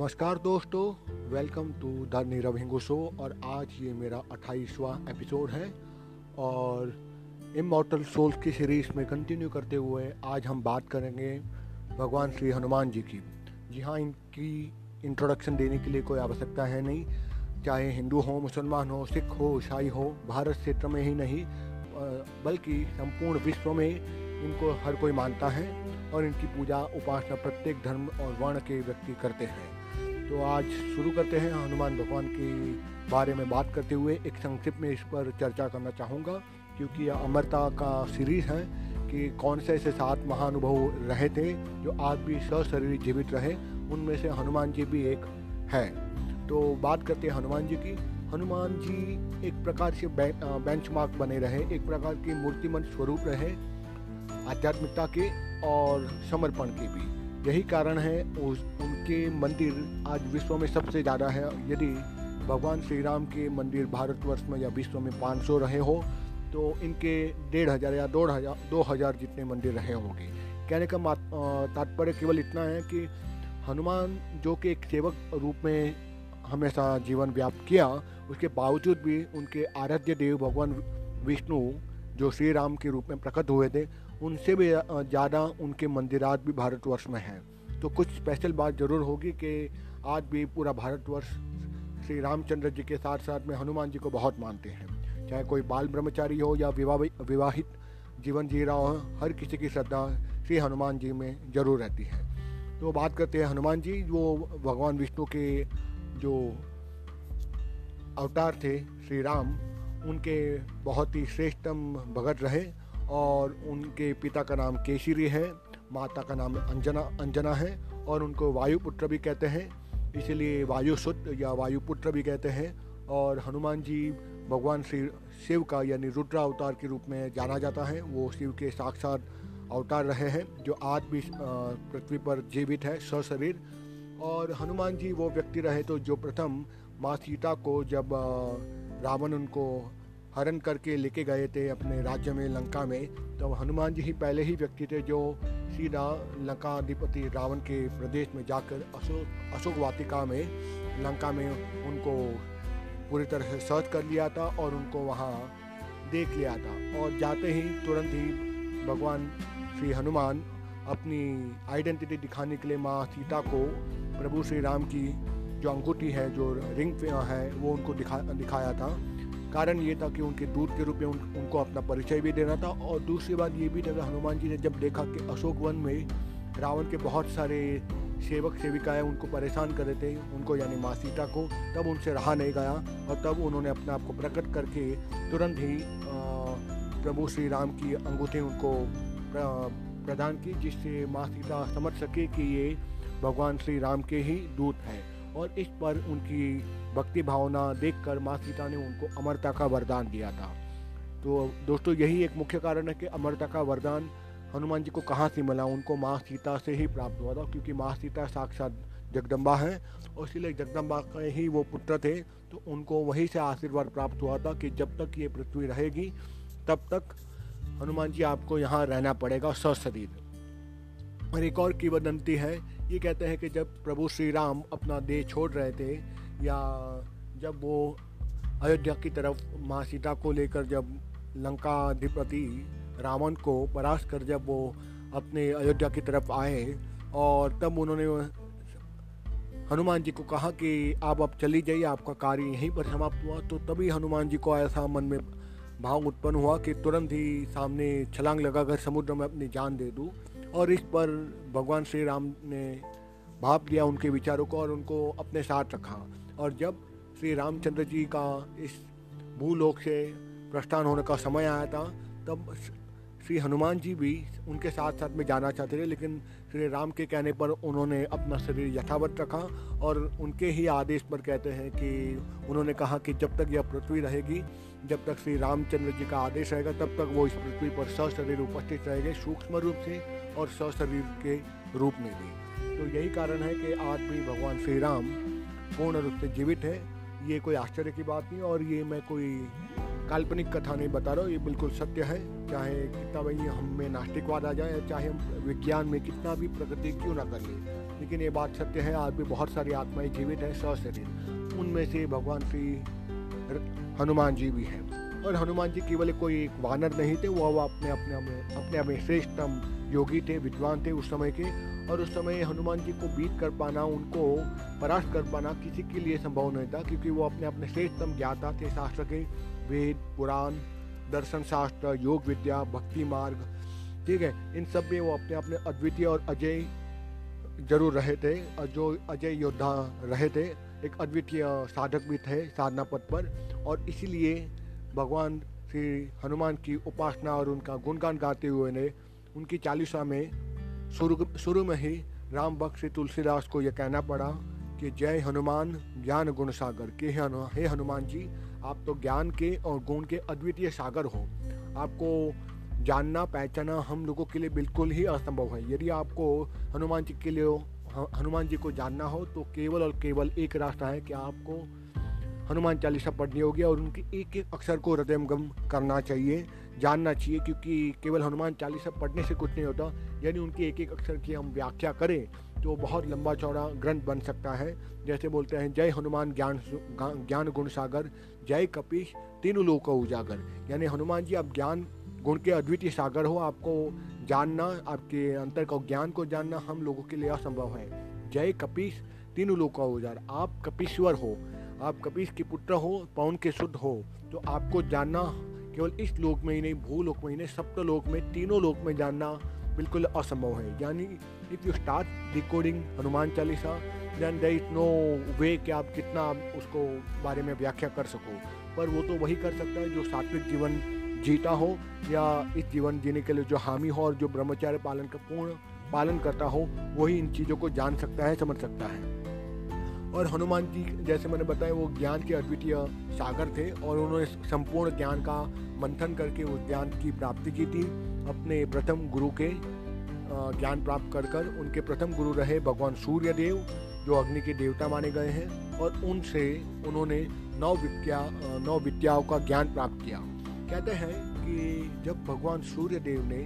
नमस्कार दोस्तों welcome to the Neerav Hingu show और आज ये मेरा अट्ठाईसवा एपिसोड है और इमोटल सोल्स की सीरीज़ में कंटिन्यू करते हुए आज हम बात करेंगे भगवान श्री हनुमान जी की। जी हाँ इनकी इंट्रोडक्शन देने के लिए कोई आवश्यकता है नहीं। चाहे हिंदू हो, मुसलमान हो, सिख हो, ईसाई हो, भारत क्षेत्र में ही नहीं बल्कि संपूर्ण विश्व में इनको हर कोई मानता है और इनकी पूजा उपासना प्रत्येक धर्म और वर्ण के व्यक्ति करते हैं। तो आज शुरू करते हैं हनुमान भगवान के बारे में बात करते हुए। एक संक्षिप्त में इस पर चर्चा करना चाहूँगा, क्योंकि यह अमरता का सीरीज़ है कि कौन से ऐसे सात महानुभव रहे थे जो आज भी सशरीर जीवित रहे, उनमें से हनुमान जी भी एक है। तो बात करते हैं हनुमान जी की। हनुमान जी एक प्रकार से बेंचमार्क बने रहे, एक प्रकार की मूर्तिमंत स्वरूप रहे, आध्यात्मिकता के और समर्पण के भी। यही कारण है उस, उनके मंदिर आज विश्व में सबसे ज़्यादा है। यदि भगवान श्री राम के मंदिर भारतवर्ष में या विश्व में 500 रहे हो तो इनके डेढ़ हज़ार या दो हज़ार दो हज़ार जितने मंदिर रहे होंगे। कहने का तात्पर्य केवल इतना है कि हनुमान जो कि एक सेवक रूप में हमेशा जीवन व्याप्त किया, उसके बावजूद भी उनके आराध्य देव भगवान विष्णु जो श्री राम के रूप में प्रकट हुए थे उनसे भी ज़्यादा उनके मंदिरात भी भारतवर्ष में हैं। तो कुछ स्पेशल बात ज़रूर होगी कि आज भी पूरा भारतवर्ष श्री रामचंद्र जी के साथ साथ में हनुमान जी को बहुत मानते हैं। चाहे कोई बाल ब्रह्मचारी हो या विवाह, विवाहित जीवन जी रहा हो, हर किसी की श्रद्धा श्री हनुमान जी में ज़रूर रहती है। तो बात करते हैं हनुमान जी, वो भगवान विष्णु के जो अवतार थे, श्री राम, उनके बहुत ही श्रेष्ठतम भगत रहे। और उनके पिता का नाम केशरी है, माता का नाम अंजना अंजना है और उनको वायुपुत्र भी कहते हैं। इसीलिए वायुसुत या वायुपुत्र भी कहते हैं और हनुमान जी भगवान श्री शिव का यानी रुद्र अवतार के रूप में जाना जाता है। वो शिव के साक्षात अवतार रहे हैं, जो आज भी पृथ्वी पर जीवित है, सशरीर। और हनुमान जी वो व्यक्ति रहे तो जो प्रथम माँ सीता को जब रावण उनको हरण करके लेके गए थे अपने राज्य में, लंका में। तो हनुमान जी ही पहले ही व्यक्ति थे जो सीधा लंका अधिपति रावण के प्रदेश में जाकर अशोक अशोक वाटिका में, लंका में उनको पूरी तरह से सर्च कर लिया था और उनको वहाँ देख लिया था। और जाते ही तुरंत ही भगवान श्री हनुमान अपनी आइडेंटिटी दिखाने के लिए माँ सीता को प्रभु श्री राम की जो अंगूठी है, जो रिंग है, वो उनको दिखा, दिखाया था। कारण ये था कि उनके दूत के रूप में उन, उनको अपना परिचय भी देना था और दूसरी बात ये भी था कि हनुमान जी ने जब देखा कि अशोक वन में रावण के बहुत सारे सेवक सेविकाएँ उनको परेशान कर रहे थे उनको यानी माँ सीता को तब उनसे रहा नहीं गया और तब उन्होंने अपने आप को प्रकट करके तुरंत ही प्रभु श्री राम की अंगूठी उनको प्रदान की जिससे माँ सीता समझ सके कि ये भगवान श्री राम के ही दूत हैं। और इस पर उनकी भक्ति भावना देखकर माँ सीता ने उनको अमरता का वरदान दिया था। तो दोस्तों, यही एक मुख्य कारण है कि अमरता का वरदान हनुमान जी को कहाँ से मिला? उनको माँ सीता से ही प्राप्त हुआ था, क्योंकि माँ सीता साक्षात जगदम्बा है और इसीलिए जगदम्बा के ही वो पुत्र थे तो उनको वहीं से आशीर्वाद प्राप्त हुआ था कि जब तक ये पृथ्वी रहेगी, तब तक हनुमान जी आपको यहाँ रहना पड़ेगा सशरीर। और एक और किवदंती है ये कहते हैं कि जब प्रभु श्री राम अपना देह छोड़ रहे थे या जब वो अयोध्या की तरफ़ माँ सीता को लेकर जब लंका अधिपति रावण को परास्त कर जब वो अपने अयोध्या की तरफ़ आए और तब उन्होंने हनुमान जी को कहा कि आप अब चली जाइए, आपका कार्य यहीं पर समाप्त हुआ। तो तभी हनुमान जी को ऐसा मन में भाव उत्पन्न हुआ कि तुरंत ही सामने छलांग लगाकर समुद्र में अपनी जान दे दूँ। और इस पर भगवान श्री राम ने भाप लिया उनके विचारों को और उनको अपने साथ रखा। और जब श्री रामचंद्र जी का इस भूलोक से प्रस्थान होने का समय आया था, तब श्री हनुमान जी भी उनके साथ साथ में जाना चाहते थे, लेकिन श्री राम के कहने पर उन्होंने अपना शरीर यथावत रखा और उनके ही आदेश पर कहते हैं कि उन्होंने कहा कि जब तक यह पृथ्वी रहेगी, जब तक श्री रामचंद्र जी का आदेश रहेगा, तब तक वो इस पृथ्वी पर सशरीर उपस्थित रहेंगे, सूक्ष्म रूप से और सशरीर के रूप में भी। तो यही कारण है कि आज भी भगवान श्री राम पूर्ण रूप से जीवित है। ये कोई आश्चर्य की बात नहीं और ये मैं कोई काल्पनिक कथा नहीं बता रहा हूँ। ये बिल्कुल सत्य है। चाहे कितना भाई हम में नास्तिकवाद आ जाए, चाहे हम विज्ञान में कितना भी प्रगति क्यों ना कर। ले लेकिन ये बात सत्य है, आज भी बहुत सारी आत्माएँ जीवित हैं सशरीर। उनमें से भगवान श्री हनुमान जी भी हैं। और हनुमान जी केवल कोई एक वानर नहीं थे, वो अपने अपने में, अपने अपने श्रेष्ठतम योगी थे, विद्वान थे उस समय के, और उस समय हनुमान जी को बीत कर पाना, उनको परास्त कर पाना किसी के लिए संभव नहीं था, क्योंकि वो अपने अपने श्रेष्ठतम ज्ञाता थे, शास्त्र के वेद, पुराण, दर्शन शास्त्र, योग विद्या, भक्ति मार्ग, ठीक है, इन सब में वो अपने अपने अद्वितीय और अजय ज़रूर रहे थे, और जो अजय योद्धा रहे थे, एक अद्वितीय साधक भी थे साधना पद पर, और इसीलिए भगवान श्री हनुमान की उपासना और उनका गुणगान गाते हुए ने उनकी चालीसा में शुरू शुरू में ही राम भक्त तुलसीदास को यह कहना पड़ा कि जय हनुमान ज्ञान गुण सागर। के हे हनुमान जी, आप तो ज्ञान के और गुण के अद्वितीय सागर हो। आपको जानना पहचाना हम लोगों के लिए बिल्कुल ही असंभव है। यदि आपको हनुमान जी के लिए, हनुमान जी को जानना हो तो केवल और केवल एक रास्ता है कि आपको हनुमान चालीसा पढ़नी होगी और उनके एक एक अक्षर को हृदयंगम करना चाहिए, जानना चाहिए, क्योंकि केवल हनुमान चालीसा पढ़ने से कुछ नहीं होता। यानी उनके एक एक अक्षर की हम व्याख्या करें तो बहुत लंबा चौड़ा ग्रंथ बन सकता है। जैसे बोलते हैं, जय हनुमान ज्ञान ज्ञान गुण सागर, जय कपीश तीनों लोग का उजागर। यानी हनुमान जी, आप ज्ञान गुण के अद्वितीय सागर हो, आपको जानना, आपके अंतर का ज्ञान को जानना हम लोगों के लिए असंभव है। जय कपीश तीनों लोग का उजार आप कपीश्वर हो आप कपीश के पुत्र हो, पवन के शुद्ध हो तो आपको जानना केवल इस लोक में ही नहीं, भूलोक में ही नहीं, सप्त लोक में, तीनों लोक में जानना बिल्कुल असंभव है। यानी if you start decoding Hanuman Chalisa then there is no way कि आप कितना उसको बारे में व्याख्या कर सको। पर वो तो वही कर सकता है जो सात्विक जीवन जीता हो, या इस जीवन जीने के लिए जो हामी हो और जो ब्रह्मचार्य पालन का पूर्ण पालन करता हो वही इन चीज़ों को जान सकता है, समझ सकता है। और हनुमान जी, जैसे मैंने बताया, वो ज्ञान के अद्वितीय सागर थे और उन्होंने संपूर्ण ज्ञान का मंथन करके उस ज्ञान की प्राप्ति की थी। अपने प्रथम गुरु के ज्ञान प्राप्त कर कर उनके प्रथम गुरु रहे भगवान सूर्य देव जो अग्नि के देवता माने गए हैं और उनसे उन्होंने नौ विद्या नौ विद्याओं का ज्ञान प्राप्त किया। कहते हैं कि जब भगवान सूर्य देव ने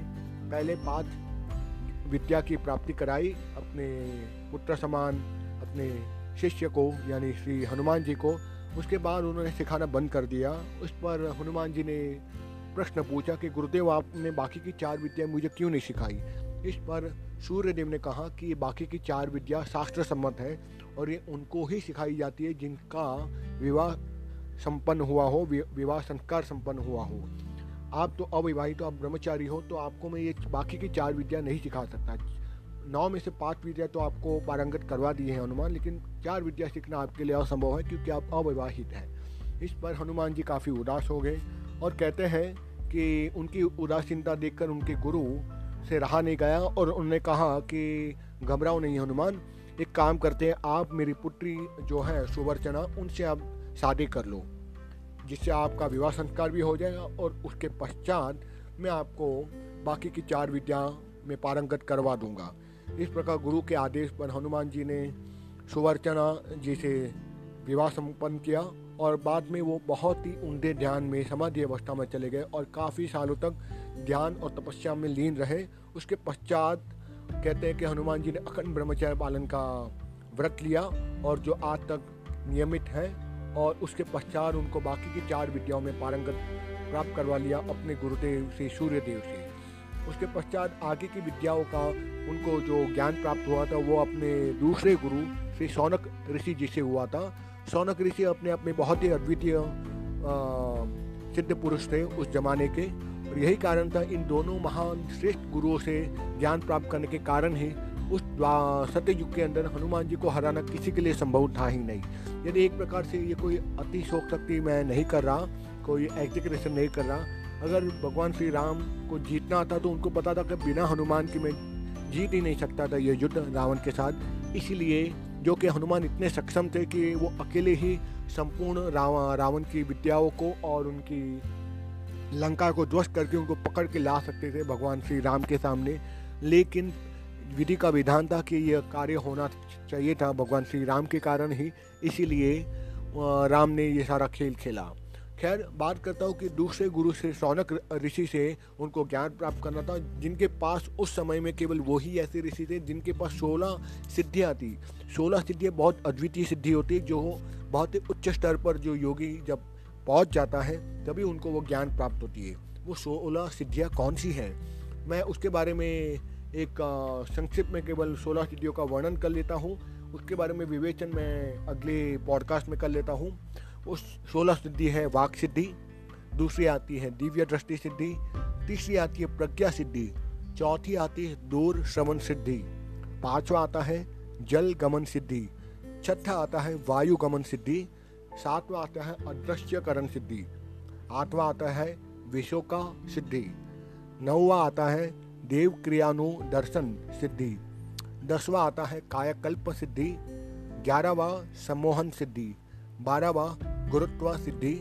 पहले पाँच विद्या की प्राप्ति कराई, अपने पुत्र समान, अपने शिष्य को, यानी श्री हनुमान जी को, उसके बाद उन्होंने सिखाना बंद कर दिया। उस पर हनुमान जी ने प्रश्न पूछा कि, गुरुदेव, आपने बाकी की चार विद्या मुझे क्यों नहीं सिखाई? इस पर सूर्यदेव ने कहा कि, बाकी की चार विद्या शास्त्र सम्मत है और ये उनको ही सिखाई जाती है जिनका विवाह संपन्न हुआ हो विवाह संस्कार संपन्न हुआ हो। आप तो अविवाहित तो आप ब्रह्मचारी हो तो आपको मैं ये बाकी की चार विद्या नहीं सिखा सकता। नौ में से पाँच विद्या तो आपको पारंगत करवा दिए हैं हनुमान, लेकिन चार विद्या सीखना आपके लिए असंभव है क्योंकि आप अविवाहित हैं। इस पर हनुमान जी काफ़ी उदास हो गए और कहते हैं कि उनकी उदासीनता देखकर उनके गुरु से रहा नहीं गया और उन्होंने कहा कि घबराओ नहीं हनुमान, एक काम करते हैं, आप मेरी पुत्री जो है, सुवर्चना, उनसे आप शादी कर लो, जिससे आपका विवाह संस्कार भी हो जाएगा और उसके पश्चात मैं आपको बाकी की चार विद्या में पारंगत करवा दूँगा। इस प्रकार गुरु के आदेश पर हनुमान जी ने सुवर्चना जी से विवाह संपन्न किया और बाद में वो बहुत ही उमदे ध्यान में समाधि अवस्था में चले गए और काफ़ी सालों तक ध्यान और तपस्या में लीन रहे। उसके पश्चात कहते हैं कि हनुमान जी ने अखंड ब्रह्मचर्य पालन का व्रत लिया और जो आज तक नियमित है और उसके पश्चात उनको बाकी की चार विद्याओं में पारंगत प्राप्त करवा लिया अपने गुरुदेव से, सूर्यदेव से। उसके पश्चात आगे की विद्याओं का उनको जो ज्ञान प्राप्त हुआ था, वो अपने दूसरे गुरु, श्री सौनक ऋषि जी से हुआ था। सौनक ऋषि अपने अपने बहुत ही अद्वितीय सिद्ध पुरुष थे उस जमाने के। और यही कारण था, इन दोनों महान श्रेष्ठ गुरुओं से ज्ञान प्राप्त करने के कारण ही उस सत्य युग के अंदर हनुमान जी को हराना किसी के लिए संभव था ही नहीं। यदि एक प्रकार से ये कोई अति शोक शक्ति मैं नहीं कर रहा, कोई एग्जिक्रेशन नहीं कर रहा अगर भगवान श्री राम को जीतना आता तो उनको पता था कि बिना हनुमान की मैं जीत ही नहीं सकता था ये युद्ध रावण के साथ। इसीलिए जो कि हनुमान इतने सक्षम थे कि वो अकेले ही संपूर्ण रावण रावण की विद्याओं को और उनकी लंका को ध्वस्त करके उनको पकड़ के ला सकते थे भगवान श्री राम के सामने। लेकिन विधि का विधान था कि यह कार्य होना चाहिए था भगवान श्री राम के कारण ही। इसीलिए राम ने ये सारा खेल खेला। खैर, बात करता हूँ कि दूसरे गुरु से सौनक ऋषि से उनको ज्ञान प्राप्त करना था, जिनके पास उस समय में केवल वही ऐसे ऋषि थे जिनके पास सोलह सिद्धियाँ थी। सोलह सिद्धियाँ बहुत अद्वितीय सिद्धि होती है जो बहुत ही उच्च स्तर पर जो योगी जब पहुँच जाता है, तभी उनको वो ज्ञान प्राप्त होती है। वो सोलह सिद्धियाँ कौन सी हैं? मैं उसके बारे में एक संक्षिप्त में केवल सोलह सिद्धियों का वर्णन कर लेता हूँ। उसके बारे में विवेचन मैं अगले पॉडकास्ट में कर लेता हूँ। उस सोलह सिद्धि है वाक सिद्धि, दूसरी आती है दिव्य दृष्टि सिद्धि, तीसरी आती है प्रज्ञा सिद्धि, चौथी आती है दूर श्रवण सिद्धि, पांचवा आता है जल गमन सिद्धि, छठा आता है वायु गमन सिद्धि, सातवां आता है अदृश्यकरण सिद्धि, आठवां आता है विशोका सिद्धि, नौवा आता है देव क्रियानु दर्शन सिद्धि, दसवा आता है कायाकल्प सिद्धि, ग्यारहवा सम्मोहन सिद्धि, बारहवा गुरुत्व सिद्धि,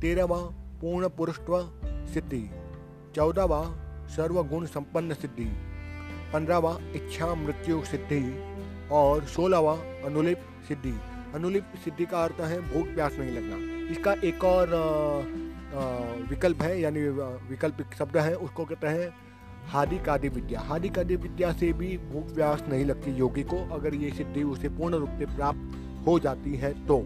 तेरहवा पूर्ण पुरुषत्व सिद्धि, चौदहवा सर्वगुण संपन्न सिद्धि पंद्रहवा इच्छा मृत्यु सिद्धि और सोलहवा अनुलिप सिद्धि। अनुलिप सिद्धि का अर्थ है भूख प्यास नहीं लगना। इसका एक और विकल्प है, यानी विकल्प शब्द है, उसको कहते हैं हादि कादि विद्या। हादि कादि विद्या से भी भूख व्यास नहीं लगती योगी को। अगर ये सिद्धि उसे पूर्ण रूप से प्राप्त हो जाती है तो।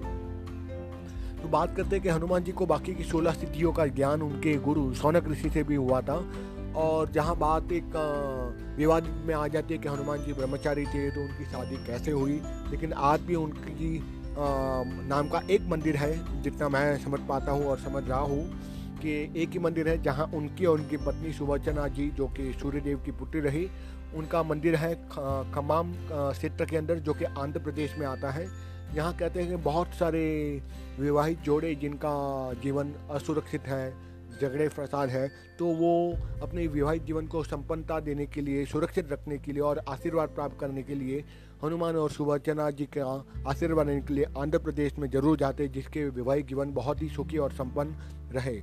तो बात करते हैं कि हनुमान जी को बाकी की सोलह सिद्धियों का ज्ञान उनके गुरु सौनक ऋषि से भी हुआ था। और जहाँ बात एक विवाद में आ जाती है कि हनुमान जी ब्रह्मचारी थे तो उनकी शादी कैसे हुई? लेकिन आज भी उनकी नाम का एक मंदिर है, जितना मैं समझ पाता हूँ और समझ रहा हूँ कि एक ही मंदिर है जहाँ उनकी और उनकी पत्नी सुवचना जी, जो कि सूर्यदेव की पुत्री रही, उनका मंदिर है खमाम क्षेत्र के अंदर, जो कि आंध्र प्रदेश में आता है। यहाँ कहते हैं कि बहुत सारे विवाहित जोड़े जिनका जीवन असुरक्षित है, झगड़े फसाद है तो वो अपने विवाहित जीवन को संपन्नता देने के लिए, सुरक्षित रखने के लिए और आशीर्वाद प्राप्त करने के लिए हनुमान और सुवचना जी का आशीर्वाद लेने के लिए आंध्र प्रदेश में ज़रूर जाते जिसके वैवाहिक जीवन बहुत ही सुखी और संपन्न रहे।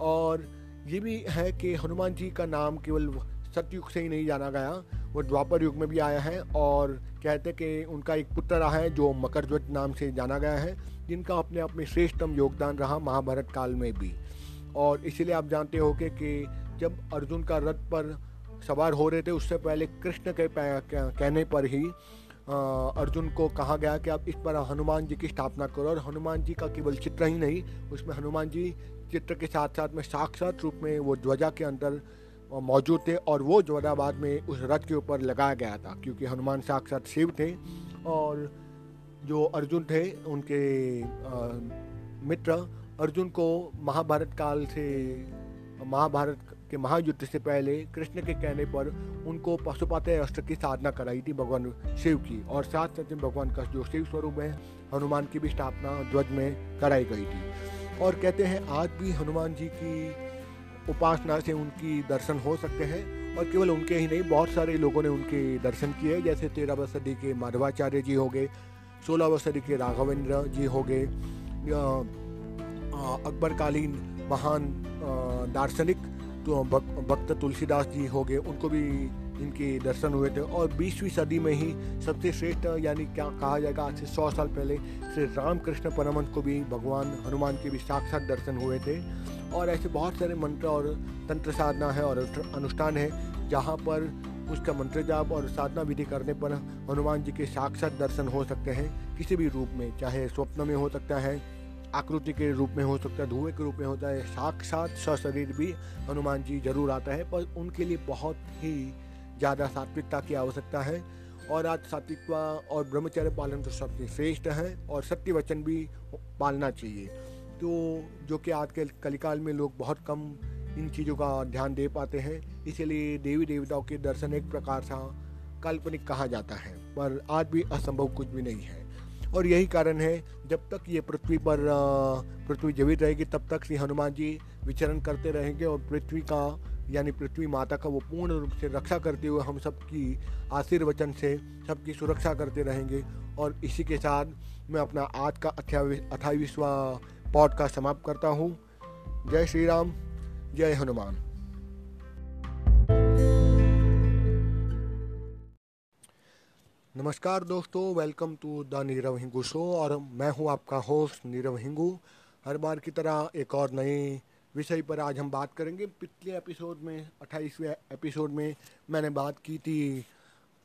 और ये भी है कि हनुमान जी का नाम केवल सतयुग से ही नहीं जाना गया। वो द्वापर युग में भी आया है और कहते कि उनका एक पुत्र रहा है जो मकरध्वज नाम से जाना गया है जिनका अपने आप में श्रेष्ठतम योगदान रहा महाभारत काल में भी। और इसीलिए आप जानते हो कि, कि जब अर्जुन का रथ पर सवार हो रहे थे उससे पहले कृष्ण के कहने पर ही अर्जुन को कहा गया कि आप इस पर हनुमान जी की स्थापना करो। और हनुमान जी का केवल चित्र ही नहीं उसमें हनुमान जी चित्र के साथ साथ में साक्षात रूप में वो ध्वजा के अंदर मौजूद थे और वो ध्वजा बाद में उस रथ के ऊपर लगाया गया था, क्योंकि हनुमान साक्षात शिव थे और जो अर्जुन थे, उनके मित्र अर्जुन को महाभारत काल से, महाभारत के महायुद्ध से पहले कृष्ण के कहने पर उनको पशुपात अस्त्र की साधना कराई थी भगवान शिव की और साथ साथ भगवान का जो शिव स्वरूप है, हनुमान की भी स्थापना ध्वज में कराई गई थी। और कहते हैं, आज भी हनुमान जी की उपासना से उनकी दर्शन हो सकते हैं और केवल उनके ही नहीं, बहुत सारे लोगों ने उनके दर्शन किए। जैसे तेरहवीं सदी के माधवाचार्य जी हो गए, सोलहवीं सदी के राघवेंद्र जी हो गए अकबरकालीन महान दार्शनिक तो भक्त तुलसीदास जी हो गए, उनको भी इनके दर्शन हुए थे। और बीसवीं सदी में ही सबसे श्रेष्ठ, यानी क्या कहा जाएगा, आज से सौ साल पहले श्री रामकृष्ण परमंश को भी भगवान हनुमान के भी साक्षात दर्शन हुए थे। और ऐसे बहुत सारे मंत्र और तंत्र साधना है और अनुष्ठान है, जहाँ पर उसका मंत्र जाप और साधना विधि करने पर हनुमान जी के साक्षात दर्शन हो सकते हैं, किसी भी रूप में, चाहे स्वप्न में हो सकता है, आकृति के रूप में हो सकता है, धुएँ के रूप में होता है, साक्षात सशरीर भी हनुमान जी ज़रूर आता है, पर उनके लिए बहुत ही ज़्यादा सात्विकता की आवश्यकता है। और आज सात्विकता और ब्रह्मचर्य पालन तो सबसे श्रेष्ठ है और सत्य वचन भी पालना चाहिए। तो जो कि आज के कलिकाल में लोग बहुत कम इन चीज़ों का ध्यान दे पाते हैं। इसीलिए देवी देवताओं के दर्शन एक प्रकार सा काल्पनिक कहा जाता है, पर आज भी असंभव कुछ भी नहीं है। और यही कारण है, जब तक ये पृथ्वी पर पृथ्वी जीवित रहेगी, तब तक श्री हनुमान जी विचरण करते रहेंगे और पृथ्वी का, यानी पृथ्वी माता का वो पूर्ण रूप से रक्षा करते हुए हम सबकी आशीर्वचन से सबकी सुरक्षा करते रहेंगे। और इसी के साथ मैं अपना आज का अट्ठाईसवा पॉडकास्ट समाप्त करता हूँ। जय श्री राम जय हनुमान। नमस्कार दोस्तों welcome to the Neerav Hingu show और मैं हूँ आपका होस्ट नीरव हिंगू हर बार की तरह एक और नए विषय पर आज हम बात करेंगे। पिछले एपिसोड में अट्ठाईसवें एपिसोड में मैंने बात की थी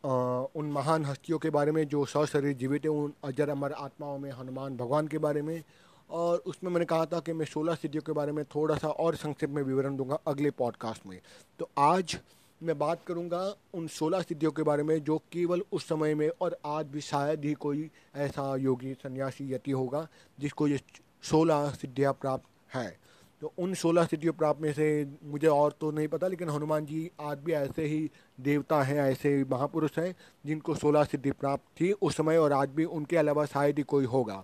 आ, उन महान हस्तियों के बारे में जो सौ शरीर जीवित हैं उन अजर अमर आत्माओं में हनुमान भगवान के बारे में। और उसमें मैंने कहा था कि मैं सोलह सिद्धियों के बारे में थोड़ा सा और संक्षेप में विवरण दूँगा अगले पॉडकास्ट में। तो आज मैं बात करूँगा उन सोलह सिद्धियों के बारे में जो केवल उस समय में और आज भी शायद ही कोई ऐसा योगी सन्यासी यति होगा जिसको ये सोलह सिद्धियाँ प्राप्त है। तो उन सोलह सिद्धियों प्राप्त में से मुझे और तो नहीं पता, लेकिन हनुमान जी आज भी ऐसे ही देवता हैं, ऐसे महापुरुष हैं जिनको सोलह सिद्धि प्राप्त थी उस समय और आज भी उनके अलावा शायद ही कोई होगा।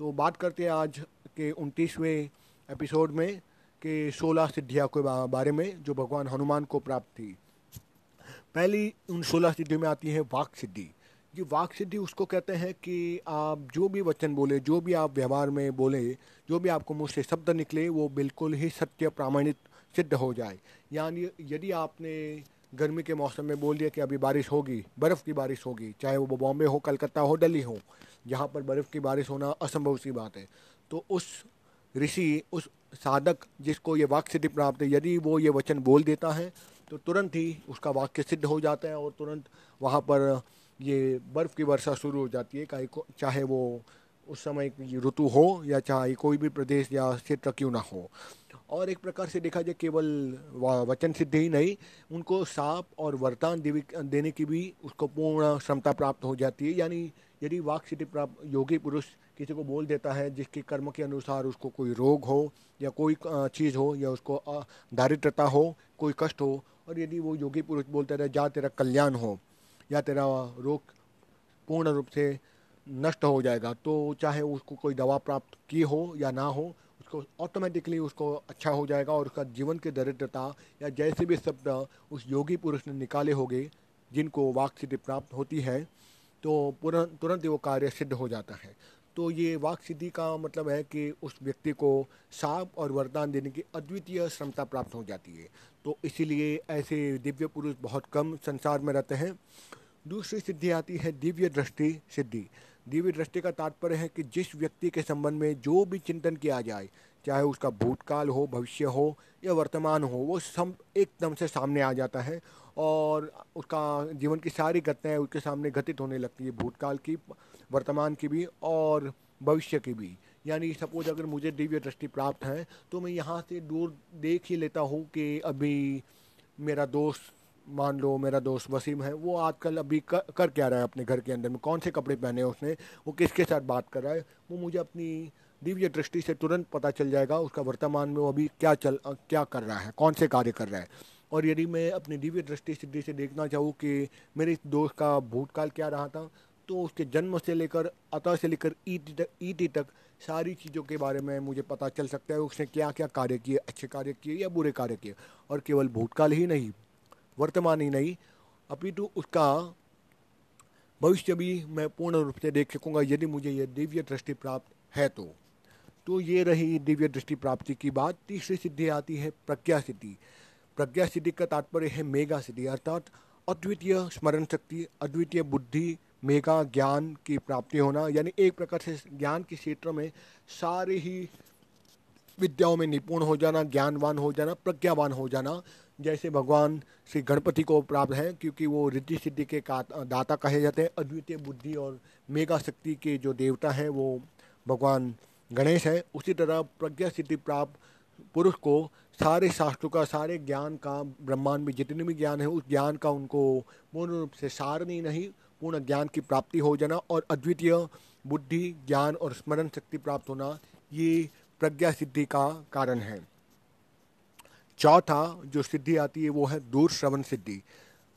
तो बात करते हैं आज के उनतीसवें एपिसोड में कि सोलह सिद्धियाँ के बारे में, जो भगवान हनुमान को प्राप्त थी। पहली उन सोलह सिद्धियों में आती है वाक सिद्धि। ये वाक सिद्धि उसको कहते हैं कि आप जो भी वचन बोले, जो भी आप व्यवहार में बोले, जो भी आपको मुँह से शब्द निकले, वो बिल्कुल ही सत्य प्रामाणिक सिद्ध हो जाए। यानी यदि आपने गर्मी के मौसम में बोल दिया कि अभी बारिश होगी, बर्फ़ की बारिश होगी, चाहे वो बॉम्बे हो, कलकत्ता हो, दिल्ली हो जहाँ पर बर्फ़ की बारिश होना असंभव सी बात है। तो उस ऋषि, उस साधक जिसको ये वाक्य सिद्धि प्राप्त है, यदि वो ये वचन बोल देता है तो तुरंत ही उसका वाक्य सिद्ध हो जाता है और तुरंत वहाँ पर ये बर्फ़ की वर्षा शुरू हो जाती है। चाहे वो उस समय की ऋतु हो या चाहे कोई भी प्रदेश या क्षेत्र क्यों ना हो। और एक प्रकार से देखा जाए, केवल वचन सिद्धि ही नहीं, उनको साप और वरदान देने की भी उसको पूर्ण क्षमता प्राप्त हो जाती है। यानी यदि वाक सिद्धि प्राप्त, योगी पुरुष किसी को बोल देता है, जिसके कर्म के अनुसार उसको कोई रोग हो, या कोई चीज़ हो, या उसको दारिद्रता हो, कोई कष्ट हो, और यदि वो योगी पुरुष बोलते रहे जा तेरा कल्याण हो, या तेरा रोग पूर्ण रूप से नष्ट हो जाएगा तो चाहे उसको कोई दवा प्राप्त की हो या ना हो, उसको ऑटोमेटिकली उसको अच्छा हो जाएगा, और उसका जीवन की दरिद्रता, या जैसे भी शब्द उस योगी पुरुष ने निकाले होंगे, जिनको वाक सिद्धि प्राप्त होती है तो तुरंत ही वो कार्य सिद्ध हो जाता है। तो ये वाक सिद्धि का मतलब है कि उस व्यक्ति को साप और वरदान देने की अद्वितीय क्षमता प्राप्त हो जाती है। तो इसीलिए ऐसे दिव्य पुरुष बहुत कम संसार में रहते हैं। दूसरी सिद्धि आती है दिव्य दृष्टि सिद्धि। दिव्य दृष्टि का तात्पर्य है कि जिस व्यक्ति के संबंध में जो भी चिंतन किया जाए, चाहे उसका भूतकाल हो, भविष्य हो या वर्तमान हो, वो सब एकदम से सामने आ जाता है और उसका जीवन की सारी घटनाएँ उसके सामने घटित होने लगती है भूतकाल की वर्तमान की भी और भविष्य की भी। यानी सपोज़ अगर मुझे दिव्य दृष्टि प्राप्त है तो मैं यहाँ से दूर देख ही लेता हूँ कि अभी मेरा दोस्त मान लो मेरा दोस्त वसीम है वो आजकल अभी कर, कर क्या रहा है अपने घर के अंदर में? कौन से कपड़े पहने हैं उसने? वो किसके साथ बात कर रहा है? वो मुझे अपनी दिव्य दृष्टि से तुरंत पता चल जाएगा उसका वर्तमान में वो अभी क्या चल क्या कर रहा है कौन से कार्य कर रहा है। और यदि मैं अपनी दिव्य दृष्टि सिद्धि से देखना चाहूँ कि मेरे दोस्त का भूतकाल क्या रहा था तो उसके जन्म से लेकर, अतः से लेकर ईटी तक ईटी तक सारी चीज़ों के बारे में मुझे पता चल सकता है, उसने क्या क्या कार्य किए, अच्छे कार्य किए या बुरे कार्य किए। और केवल भूतकाल ही नहीं, वर्तमान ही नहीं, अपितु उसका भविष्य भी मैं पूर्ण रूप से देख सकूँगा यदि मुझे यह दिव्य दृष्टि प्राप्त है तो। तो ये रही दिव्य दृष्टि प्राप्ति की बात, तीसरी सिद्धि आती है प्रज्ञा सिद्धि। प्रज्ञा सिद्धि का तात्पर्य है मेगा सिद्धि, अर्थात अद्वितीय स्मरण शक्ति, अद्वितीय बुद्धि मेगा ज्ञान की प्राप्ति होना, यानी एक प्रकार से ज्ञान के क्षेत्र में सारे ही विद्याओं में निपुण हो जाना, ज्ञानवान हो जाना, प्रज्ञावान हो जाना। जैसे भगवान श्री गणपति को प्राप्त है, क्योंकि वो रिद्धि सिद्धि के दाता कहे जाते हैं। अद्वितीय बुद्धि और मेगा शक्ति के जो देवता हैं, वो भगवान गणेश है। उसी तरह प्रज्ञा सिद्धि प्राप्त पुरुष को सारे शास्त्रों का, सारे ज्ञान का, ब्रह्मांड में जितने भी ज्ञान है, उस ज्ञान का उनको पूर्ण रूप से सारनी नहीं, पूर्ण ज्ञान की प्राप्ति हो जाना और अद्वितीय बुद्धि, ज्ञान और स्मरण शक्ति प्राप्त होना ये प्रज्ञा सिद्धि का कारण है। चौथा जो सिद्धि आती है वो है दूर श्रवण सिद्धि।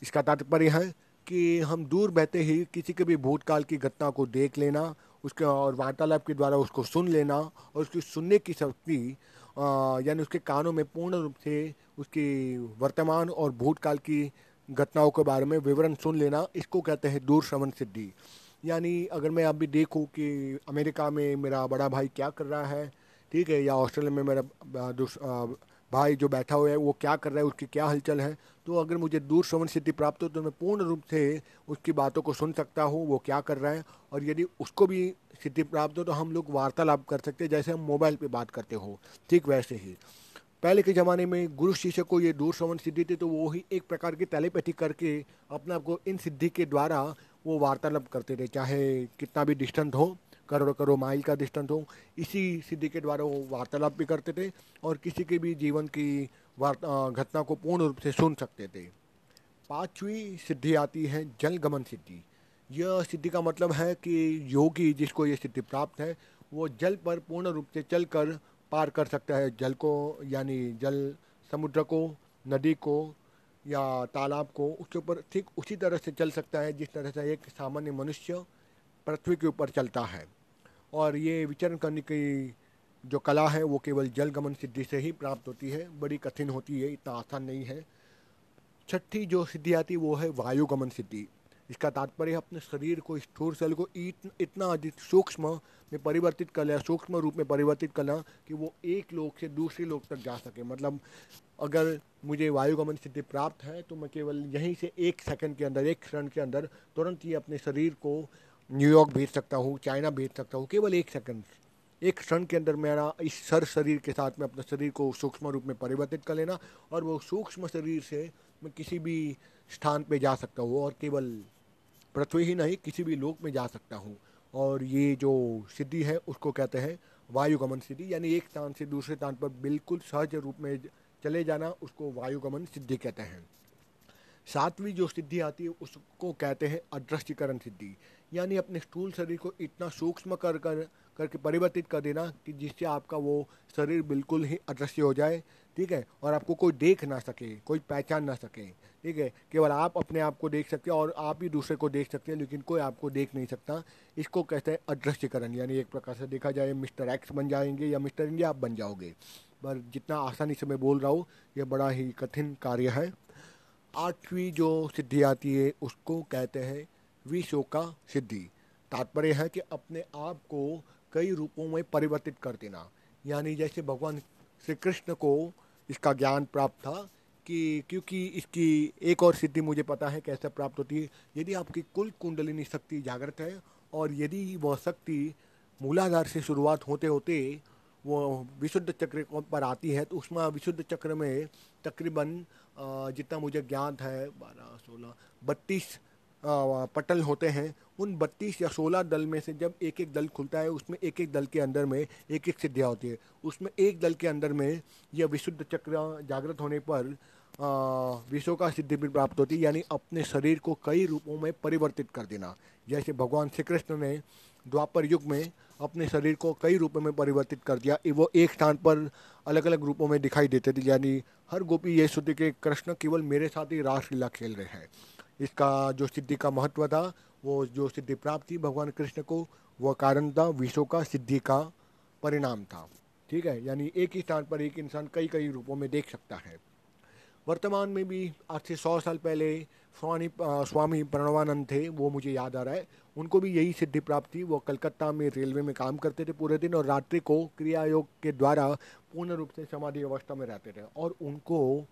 इसका तात्पर्य है कि हम दूर बहते ही किसी के भी भूतकाल की घटना को देख लेना, उसके और वार्तालाप के द्वारा उसको सुन लेना और उसकी सुनने की शक्ति यानी उसके कानों में पूर्ण रूप से उसकी वर्तमान और भूतकाल की घटनाओं के बारे में विवरण सुन लेना। इसको कहते हैं दूर श्रवण सिद्धि। यानी अगर मैं अभी देखूँ कि अमेरिका में मेरा बड़ा भाई क्या कर रहा है, ठीक है, या ऑस्ट्रेलिया में मेरा भाई जो बैठा हुआ है, वो क्या कर रहा है, उसकी क्या हलचल है? तो अगर मुझे दूर श्रवण सिद्धि प्राप्त हो तो मैं पूर्ण रूप से उसकी बातों को सुन सकता हूँ, वो क्या कर रहा है। और यदि उसको भी सिद्धि प्राप्त हो तो हम लोग वार्तालाप कर सकते हैं, जैसे हम मोबाइल पे बात करते हो। ठीक वैसे ही। पहले के ज़माने में गुरु शिष्य को ये दूर श्रवण सिद्धि थी तो वो ही एक प्रकार की टेलीपैथी करके अपने आप को इन सिद्धि के द्वारा वो वार्तालाप करते थे, चाहे कितना भी डिस्टेंट हो। करोड़ों करोड़ माइल का डिस्टेंस हो। इसी सिद्धि के द्वारा वो वार्तालाप भी करते थे और किसी के भी जीवन की घटना को पूर्ण रूप से सुन सकते थे। पांचवी सिद्धि आती है जल गमन सिद्धि। यह सिद्धि का मतलब है कि योगी जिसको ये सिद्धि प्राप्त है, वो जल पर पूर्ण रूप से चल कर पार कर सकता है। जल को, यानी जल समुद्र को, नदी को या तालाब को, उसके ऊपर ठीक उसी तरह से चल सकता है जिस तरह से एक सामान्य मनुष्य पृथ्वी के ऊपर चलता है। और ये विचरण करने की जो कला है वो केवल जल गमन सिद्धि से ही प्राप्त होती है। बड़ी कठिन होती है इतना आसान नहीं है। छठी जो सिद्धि आती वो है वायु गमन सिद्धि। इसका तात्पर्य अपने शरीर को स्थूल शरीर को इत, इतना अधिक सूक्ष्म में परिवर्तित कर लिया सूक्ष्म रूप में परिवर्तित करना कि वो एक लोग से दूसरे लोग तक जा सके। मतलब अगर मुझे वायुगमन सिद्धि प्राप्त है तो मैं केवल यहीं से एक सेकंड के अंदर एक क्षण के अंदर तुरंत ही अपने शरीर को न्यूयॉर्क भेज सकता हूँ चाइना भेज सकता हूँ, केवल एक सेकंड एक क्षण के अंदर मेरा इस सर शरीर के साथ में अपने शरीर को सूक्ष्म रूप में परिवर्तित कर लेना और वो सूक्ष्म शरीर से मैं किसी भी स्थान पे जा सकता हूँ और केवल पृथ्वी ही नहीं, किसी भी लोक में जा सकता हूँ। और ये जो सिद्धि है, उसको कहते हैं वायुगमन सिद्धि, यानी एक स्थान से दूसरे स्थान पर बिल्कुल सहज रूप में चले जाना, उसको वायुगमन सिद्धि कहते हैं। सातवीं जो सिद्धि आती है, उसको कहते हैं अदृष्टिकरण सिद्धि। यानी अपने स्थूल शरीर को इतना सूक्ष्म कर कर, करके परिवर्तित कर देना कि जिससे आपका वो शरीर बिल्कुल ही अदृश्य हो जाए, ठीक है? और आपको कोई देख ना सके, कोई पहचान ना सके, ठीक है? केवल आप अपने आप को देख सकते हैं और आप ही दूसरे को देख सकते हैं, लेकिन कोई आपको देख नहीं सकता। इसको कहते हैं अदृश्यकरण, यानी एक प्रकार से देखा जाए, मिस्टर एक्स बन जाएँगे या मिस्टर इंडिया आप बन जाओगे। पर जितना आसानी से मैं बोल रहा हूँ, ये बड़ा ही कठिन कार्य है। आठवीं जो सिद्धि आती है, उसको कहते हैं विशोका सिद्धि। तात्पर्य है कि अपने आप को कई रूपों में परिवर्तित कर देना। यानी जैसे भगवान श्री कृष्ण को इसका ज्ञान प्राप्त था कि क्योंकि इसकी एक और सिद्धि मुझे पता है कैसे प्राप्त होती है। यदि आपकी कुल कुंडलिनी शक्ति जागृत है और यदि वह शक्ति मूलाधार से शुरुआत होते होते वो विशुद्ध चक्र पर आती है तो उसमें विशुद्ध चक्र में तकरीबन जितना मुझे ज्ञात है, बारह, सोलह, बत्तीस पटल होते हैं, उन बत्तीस या सोलह दल में से जब एक एक दल खुलता है, उसमें एक एक दल के अंदर में एक एक सिद्धियाँ होती है। उसमें एक दल के अंदर में यह विशुद्ध चक्र जागृत होने पर विश्व का सिद्धि भी प्राप्त होती है यानी अपने शरीर को कई रूपों में परिवर्तित कर देना। जैसे भगवान श्री कृष्ण ने द्वापर युग में अपने शरीर को कई रूपों में परिवर्तित कर दिया। वो एक स्थान पर अलग अलग रूपों में दिखाई देते थे, यानी हर गोपी ये शुद्धि के कृष्ण केवल मेरे साथ ही रासलीला खेल रहे हैं। इसका जो सिद्धि का महत्व था, वो जो सिद्धि प्राप्त थी भगवान कृष्ण को वह कारण था विश्व का सिद्धि का परिणाम था। ठीक है? यानी एक ही स्थान पर एक इंसान कई कई रूपों में देख सकता है। वर्तमान में भी आज से सौ साल पहले स्वामी स्वामी प्रणवानंद थे, वो मुझे याद आ रहा है। उनको भी यही सिद्धि प्राप्त थी। वो कलकत्ता में रेलवे में काम करते थे पूरे दिन और रात्रि को क्रिया योग के द्वारा पूर्ण रूप से समाधि अवस्था में रहते थे। और उनको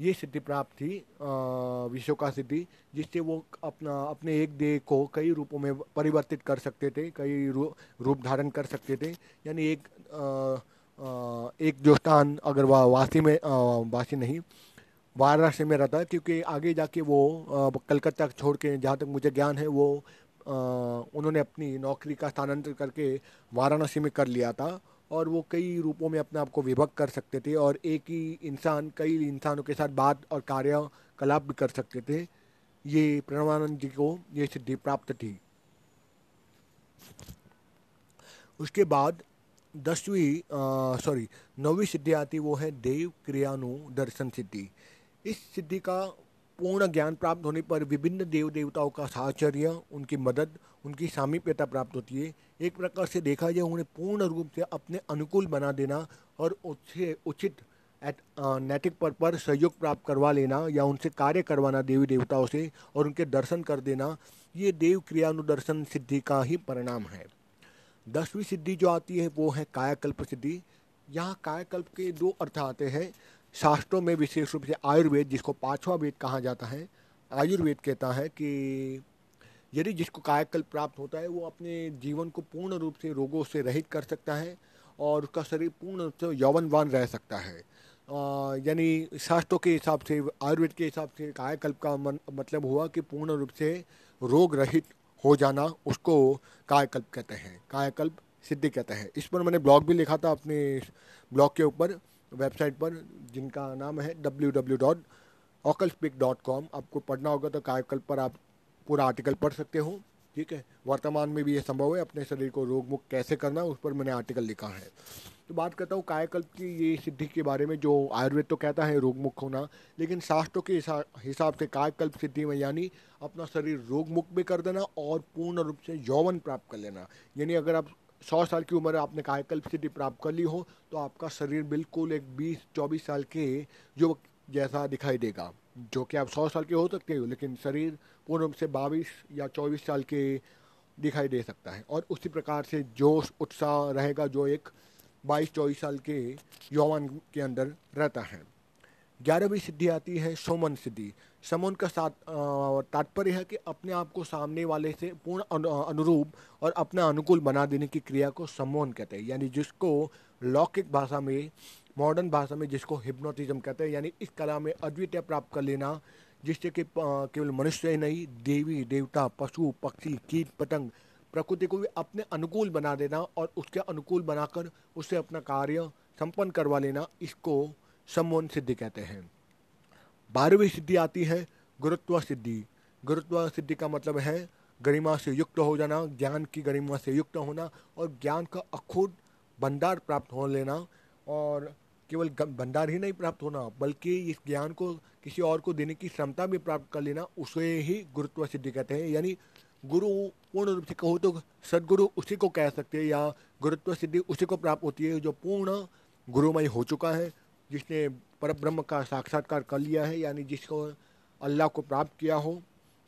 ये सिद्धि प्राप्त थी विश्व का सिद्धि जिससे वो अपना अपने एक देह को कई रूपों में परिवर्तित कर सकते थे कई रू, रूप धारण कर सकते थे। यानी एक आ, आ, एक जो स्थान अगर वह वासी में वासी नहीं वाराणसी में रहता क्योंकि आगे जाके वो कलकत्ता छोड़ के जहाँ तक मुझे ज्ञान है वो आ, उन्होंने अपनी नौकरी का स्थानांतर करके वाराणसी में कर लिया था। और वो कई रूपों में अपने आप को विभक्त कर सकते थे और एक ही इंसान, कई इंसानों के साथ बात और कार्यकलाप भी कर सकते थे। ये प्रणवानंद जी को ये सिद्धि प्राप्त थी। उसके बाद दसवीं सॉरी नौवीं सिद्धि आती वो है देव क्रियानु दर्शन सिद्धि। इस सिद्धि का पूर्ण ज्ञान प्राप्त होने पर विभिन्न देव देवताओं का साहचर्य, उनकी मदद, उनकी सामीप्यता प्राप्त होती है। एक प्रकार से देखा जाए उन्हें पूर्ण रूप से अपने अनुकूल बना देना और उससे उचित नैतिक पद पर सहयोग प्राप्त करवा लेना या उनसे कार्य करवाना देवी देवताओं से और उनके दर्शन कर देना, ये देव क्रियानुदर्शन सिद्धि का ही परिणाम है। दसवीं सिद्धि जो आती है, वो है कायाकल्प सिद्धि। यहाँ कायाकल्प के दो अर्थ आते हैं। शास्त्रों में विशेष रूप से आयुर्वेद, जिसको पांचवा वेद कहा जाता है, आयुर्वेद कहता है कि यदि जिसको कायाकल्प प्राप्त होता है वो अपने जीवन को पूर्ण रूप से रोगों से रहित कर सकता है और उसका शरीर पूर्ण रूप से यौवनवान रह सकता है। यानी शास्त्रों के हिसाब से आयुर्वेद के हिसाब से कायाकल्प का मन, मतलब हुआ कि पूर्ण रूप से रोग रहित हो जाना उसको कायाकल्प कहते हैं कायाकल्प सिद्धि कहते हैं। इस पर मैंने ब्लॉग भी लिखा था अपने ब्लॉग के ऊपर वेबसाइट पर जिनका नाम है W W dot oracle dot com आपको पढ़ना होगा तो कायाकल्प पर आप पूरा आर्टिकल पढ़ सकते हो, ठीक है? वर्तमान में भी ये संभव है, अपने शरीर को रोग मुक्त कैसे करना उस पर मैंने आर्टिकल लिखा है। तो बात करता हूँ कायाकल्प की, ये सिद्धि के बारे में, जो आयुर्वेद तो कहता है रोग मुक्त होना, लेकिन शास्त्रों के हिसाब से कायाकल्प सिद्धि में यानी अपना शरीर रोग मुक्त भी कर देना और पूर्ण रूप से यौवन प्राप्त कर लेना। यानी अगर आप सौ साल की उम्र आपने कायाकल्प सिद्धि प्राप्त कर ली हो तो आपका शरीर बिल्कुल एक बीस चौबीस साल के युवक जैसा दिखाई देगा। जो कि आप सौ साल के हो सकते हो, लेकिन शरीर पूर्ण रूप से बाईस या चौबीस साल के दिखाई दे सकता है। और उसी प्रकार से जोश, उत्साह रहेगा जो एक बाईस, चौबीस साल के यौवन के अंदर रहता है। ग्यारहवीं सिद्धि आती है सोमन सिद्धि। समन का साथ तात्पर्य है कि अपने आप को सामने वाले से पूर्ण अनुरूप और अपना अनुकूल बना देने की क्रिया को समोन कहते हैं, यानी जिसको लौकिक भाषा में मॉडर्न भाषा में जिसको हिप्नोटिज्म कहते हैं, यानी इस कला में अद्वितीय प्राप्त कर लेना, जिससे कि केवल मनुष्य ही नहीं, देवी, देवता, पशु, पक्षी, कीट, पतंग, प्रकृति को भी अपने अनुकूल बना देना और उसके अनुकूल बनाकर उससे अपना कार्य संपन्न करवा लेना, इसको सम्मोहन सिद्धि कहते हैं। बारहवीं सिद्धि आती है गुरुत्व सिद्धि। गुरुत्व सिद्धि का मतलब है गरिमा से युक्त हो जाना, ज्ञान की गरिमा से युक्त होना और ज्ञान का अखुद भंडार प्राप्त हो लेना और केवल भंडार ही नहीं प्राप्त होना, बल्कि इस ज्ञान को किसी और को देने की क्षमता भी प्राप्त कर लेना, उसे ही गुरुत्व सिद्धि कहते हैं। यानी गुरु पूर्ण रूप से कहो तो सदगुरु उसी को कह सकते हैं, या गुरुत्व सिद्धि उसी को प्राप्त होती है जो पूर्ण गुरुमय हो चुका है, जिसने पर ब्रह्म का साक्षात्कार कर लिया है, यानी जिसको अल्लाह को प्राप्त किया हो,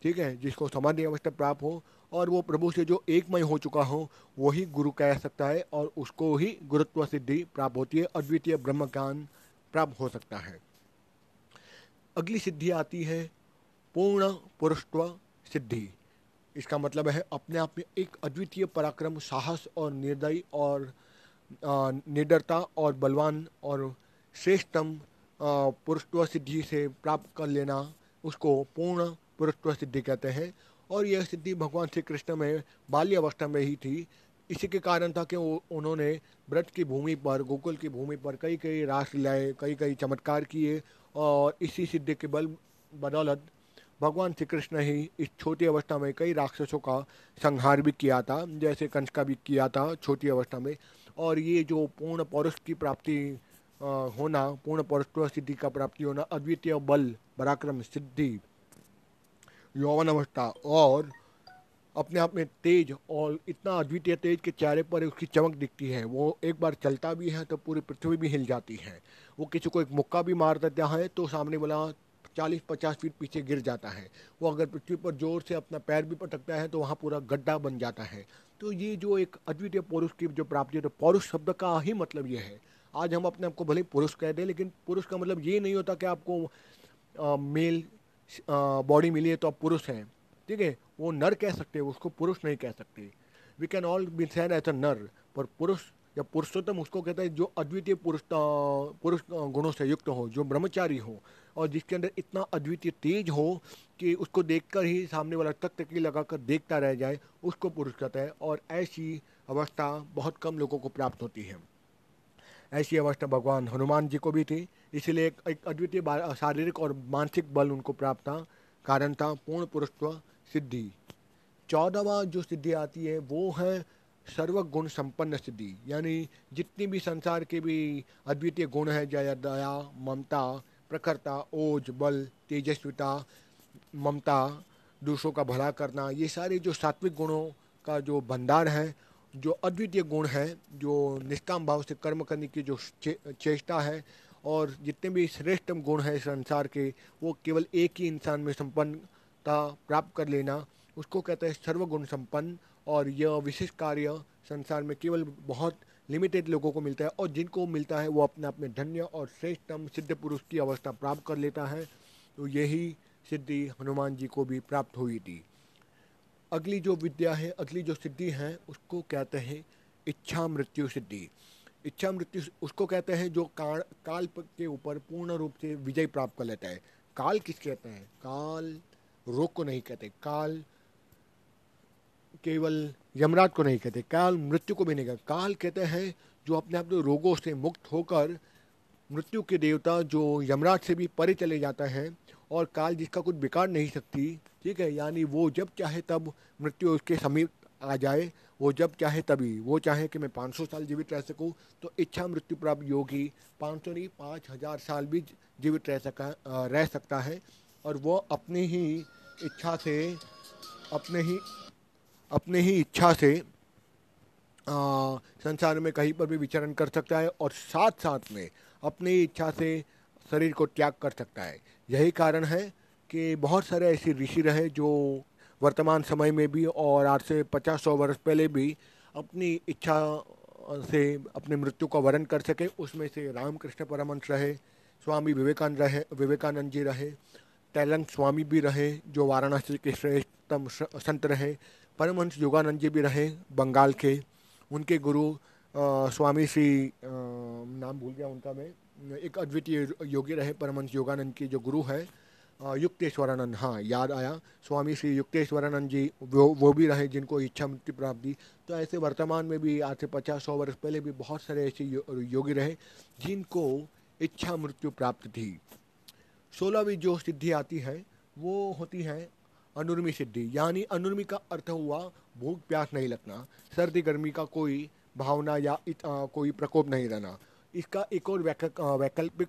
ठीक है, जिसको समाधि अवस्था प्राप्त हो और वो प्रभु से जो एकमय हो चुका हो, वही गुरु कह सकता है और उसको ही गुरुत्व सिद्धि प्राप्त होती है, अद्वितीय ब्रह्म ज्ञान प्राप्त हो सकता है। अगली सिद्धि आती है, पूर्ण पुरुषत्व सिद्धि। इसका मतलब है अपने आप में एक अद्वितीय पराक्रम, साहस और निर्दयी और निडरता और बलवान और श्रेष्ठतम पुरुषत्व सिद्धि से प्राप्त कर लेना, उसको पूर्ण पुरुषत्व सिद्धि कहते हैं। और यह सिद्धि भगवान श्री कृष्ण में बाल्य अवस्था में ही थी। इसी के कारण था कि उन्होंने व्रत की भूमि पर, गोकुल की भूमि पर कई कई रास लाए कई कई चमत्कार किए और इसी सिद्धि के बल बदौलत भगवान श्री कृष्ण ही इस छोटी अवस्था में कई राक्षसों का संहार भी किया था, जैसे कंस का भी किया था छोटी अवस्था में। और ये जो पूर्ण पौरुष की प्राप्ति होना, पूर्ण पौरुष सिद्धि का प्राप्ति होना, अद्वितीय बल, पराक्रम सिद्धि यौवन अवस्था और अपने आप में तेज और इतना अद्वितीय तेज के चेहरे पर उसकी चमक दिखती है। वो एक बार चलता भी है तो पूरी पृथ्वी भी हिल जाती है। वो किसी को एक मुक्का भी मार देता है तो सामने वाला चालीस पचास फीट पीछे गिर जाता है। वो अगर पृथ्वी पर ज़ोर से अपना पैर भी पटकता है तो वहाँ पूरा गड्ढा बन जाता है। तो ये जो एक अद्वितीय पुरुष की जो प्राप्ति है तो पौरुष शब्द का ही मतलब ये है। आज हम अपने आप को भले पुरुष कह दें लेकिन पुरुष का मतलब ये नहीं होता कि आपको आ, मेल बॉडी मिली है तो आप पुरुष हैं। ठीक है? वो नर कह सकते हैं उसको पुरुष नहीं कह सकते। We can all be seen as a नर, पर पुरुष या पुरुषोत्तम उसको कहता है जो अद्वितीय पुरुष पुरुष गुणों से युक्त हो, जो ब्रह्मचारी हो, और जिसके अंदर इतना अद्वितीय तेज हो कि उसको देखकर ही सामने वाला तक तक लगाकर देखता रह जाए, उसको पुरुष कहता है, और ऐसी अवस्था बहुत कम लोगों को प्राप्त होती है। ऐसी अवस्था भगवान हनुमान जी को भी थी। इसलिए एक, एक अद्वितीय शारीरिक और मानसिक बल उनको प्राप्त था। कारण था पूर्ण पुरुषत्व सिद्धि। चौदहवा जो सिद्धि आती है वो है सर्वगुण संपन्न सिद्धि। यानी जितनी भी संसार के भी अद्वितीय गुण है जया दया ममता प्रखरता ओज बल तेजस्विता ममता दूसरों का भला करना ये सारे जो सात्विक गुणों का जो भंडार है जो अद्वितीय गुण है जो निष्काम भाव से कर्म करने की जो चे, चेष्टा है और जितने भी श्रेष्ठ गुण हैं संसार के वो केवल एक ही इंसान में संपन्नता प्राप्त कर लेना उसको कहते हैं सर्वगुण संपन्न और यह विशेष कार्य संसार में केवल बहुत लिमिटेड लोगों को मिलता है और जिनको मिलता है वो अपने अपने धन्य और श्रेष्ठतम सिद्ध पुरुष की अवस्था प्राप्त कर लेता है। तो यही सिद्धि हनुमान जी को भी प्राप्त हुई थी। अगली जो विद्या है, अगली जो सिद्धि है, उसको कहते हैं इच्छा मृत्यु सिद्धि। इच्छा मृत्यु उसको कहते हैं जो काल काल के ऊपर पूर्ण रूप से विजय प्राप्त कर लेता है। काल किस कहते हैं? काल रोग को नहीं कहते, काल केवल यमराज को नहीं कहते, काल मृत्यु को भी नहीं कहते। काल कहते हैं जो अपने आप रोगों से मुक्त होकर मृत्यु के देवता जो यमराज से भी परे चले जाता है और काल जिसका कुछ बिगाड़ नहीं सकती ठीक है? यानी वो जब चाहे तब मृत्यु उसके समीप आ जाए वो जब चाहे तभी। वो चाहे कि मैं 500 साल जीवित रह सकूँ तो इच्छा मृत्यु प्राप्त योगी 500 नहीं पाँच हज़ार साल भी जीवित रह सका रह सकता है। और वो अपनी ही इच्छा से अपने ही अपने ही इच्छा से आ, संसार में कहीं पर भी विचरण कर सकता है और साथ साथ में अपनी इच्छा से शरीर को त्याग कर सकता है। यही कारण है कि बहुत सारे ऐसे ऋषि रहे जो वर्तमान समय में भी और आज से पचास सौ वर्ष पहले भी अपनी इच्छा से अपने मृत्यु का वर्ण कर सके उसमें से रामकृष्ण परमंश रहे स्वामी विवेकानंद रहे विवेकानंद जी रहे तैलंग स्वामी भी रहे जो वाराणसी के श्रेष्ठतम संत रहे परमहंस योगानंद जी भी रहे बंगाल के उनके गुरु आ, स्वामी श्री नाम भूल गया उनका मैं एक अद्वितीय योगी रहे परमहंस योगानंद के जो गुरु है युक्तेश्वरानंद। हाँ याद आया स्वामी श्री युक्तेश्वरानंद जी वो वो भी रहे जिनको इच्छा मृत्यु प्राप्ति तो ऐसे वर्तमान में भी आज से पचास सौ वर्ष पहले भी बहुत सारे ऐसे योगी रहे जिनको इच्छा मृत्यु प्राप्त थी। सोलहवीं जो सिद्धि आती है वो होती है अनुर्मी सिद्धि। यानी अनुर्मी का अर्थ हुआ भूख प्यास नहीं लगना सर्दी गर्मी का कोई भावना या इत, आ, कोई प्रकोप नहीं रहना। इसका एक और वैकल्पिक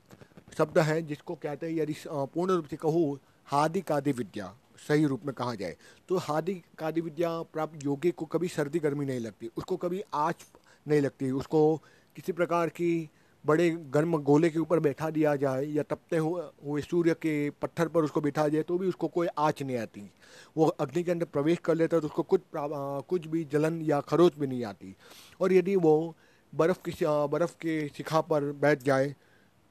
शब्द है, जिसको कहते हैं यदि पूर्ण रूप से कहूँ हादि कादि विद्या, सही रूप में कहा जाए। तो हादि कादि विद्या प्राप्त योगी को कभी सर्दी गर्मी नहीं लगती, उसको कभी आँच नहीं लगती, उसको किसी प्रकार की बड़े गर्म गोले के ऊपर बैठा दिया जाए, या तपते हुए सूर्य के पत्थर पर उसको बैठा जाए तो भी उसको कोई आँच नहीं आती। वो अग्नि के अंदर प्रवेश कर लेता है तो उसको कुछ कुछ भी जलन या खरोच भी नहीं आती। और यदि वो बर्फ़ की बर्फ़ के शिखा पर बैठ जाए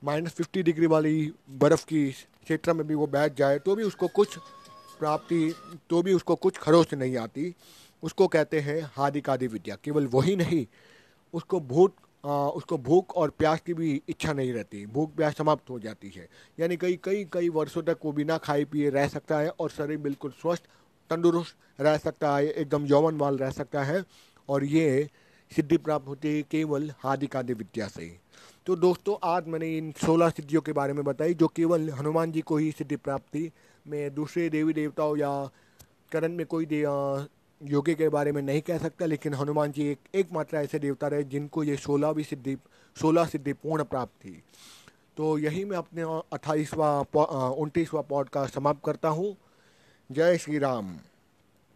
माइनस फिफ्टी डिग्री वाली बर्फ़ की क्षेत्र में भी वो बैठ जाए तो भी उसको कुछ प्राप्ति तो भी उसको कुछ खरोच नहीं आती। उसको कहते हैं हादिकादि विद्या। केवल वही नहीं, उसको भूत उसको भूख और प्यास की भी इच्छा नहीं रहती। भूख, प्यास समाप्त हो जाती है। यानी कई कई कई वर्षों तक वो बिना खाए पिए रह सकता है और शरीर बिल्कुल स्वस्थ, तंदुरुस्त रह सकता है, एकदम यौवन वाल रह सकता है। और ये सिद्धि प्राप्त होती है, केवल हादिकादि विद्या से तो दोस्तों, आज मैंने इन सोलह सिद्धियों के बारे में बताई, जो केवल हनुमान जी को ही सिद्धि प्राप्त मैं, दूसरे देवी देवताओं या करण में कोई योगी के बारे में नहीं कह सकता, लेकिन हनुमान जी एक, एकमात्र ऐसे देवता रहे, जिनको ये सोलहवीं सिद्धि, सोलह सिद्धि पूर्ण प्राप्त थी। तो यही मैं अपने अट्ठाईसवा उनतीसवा पॉडकास्ट समाप्त करता हूँ। जय श्री राम।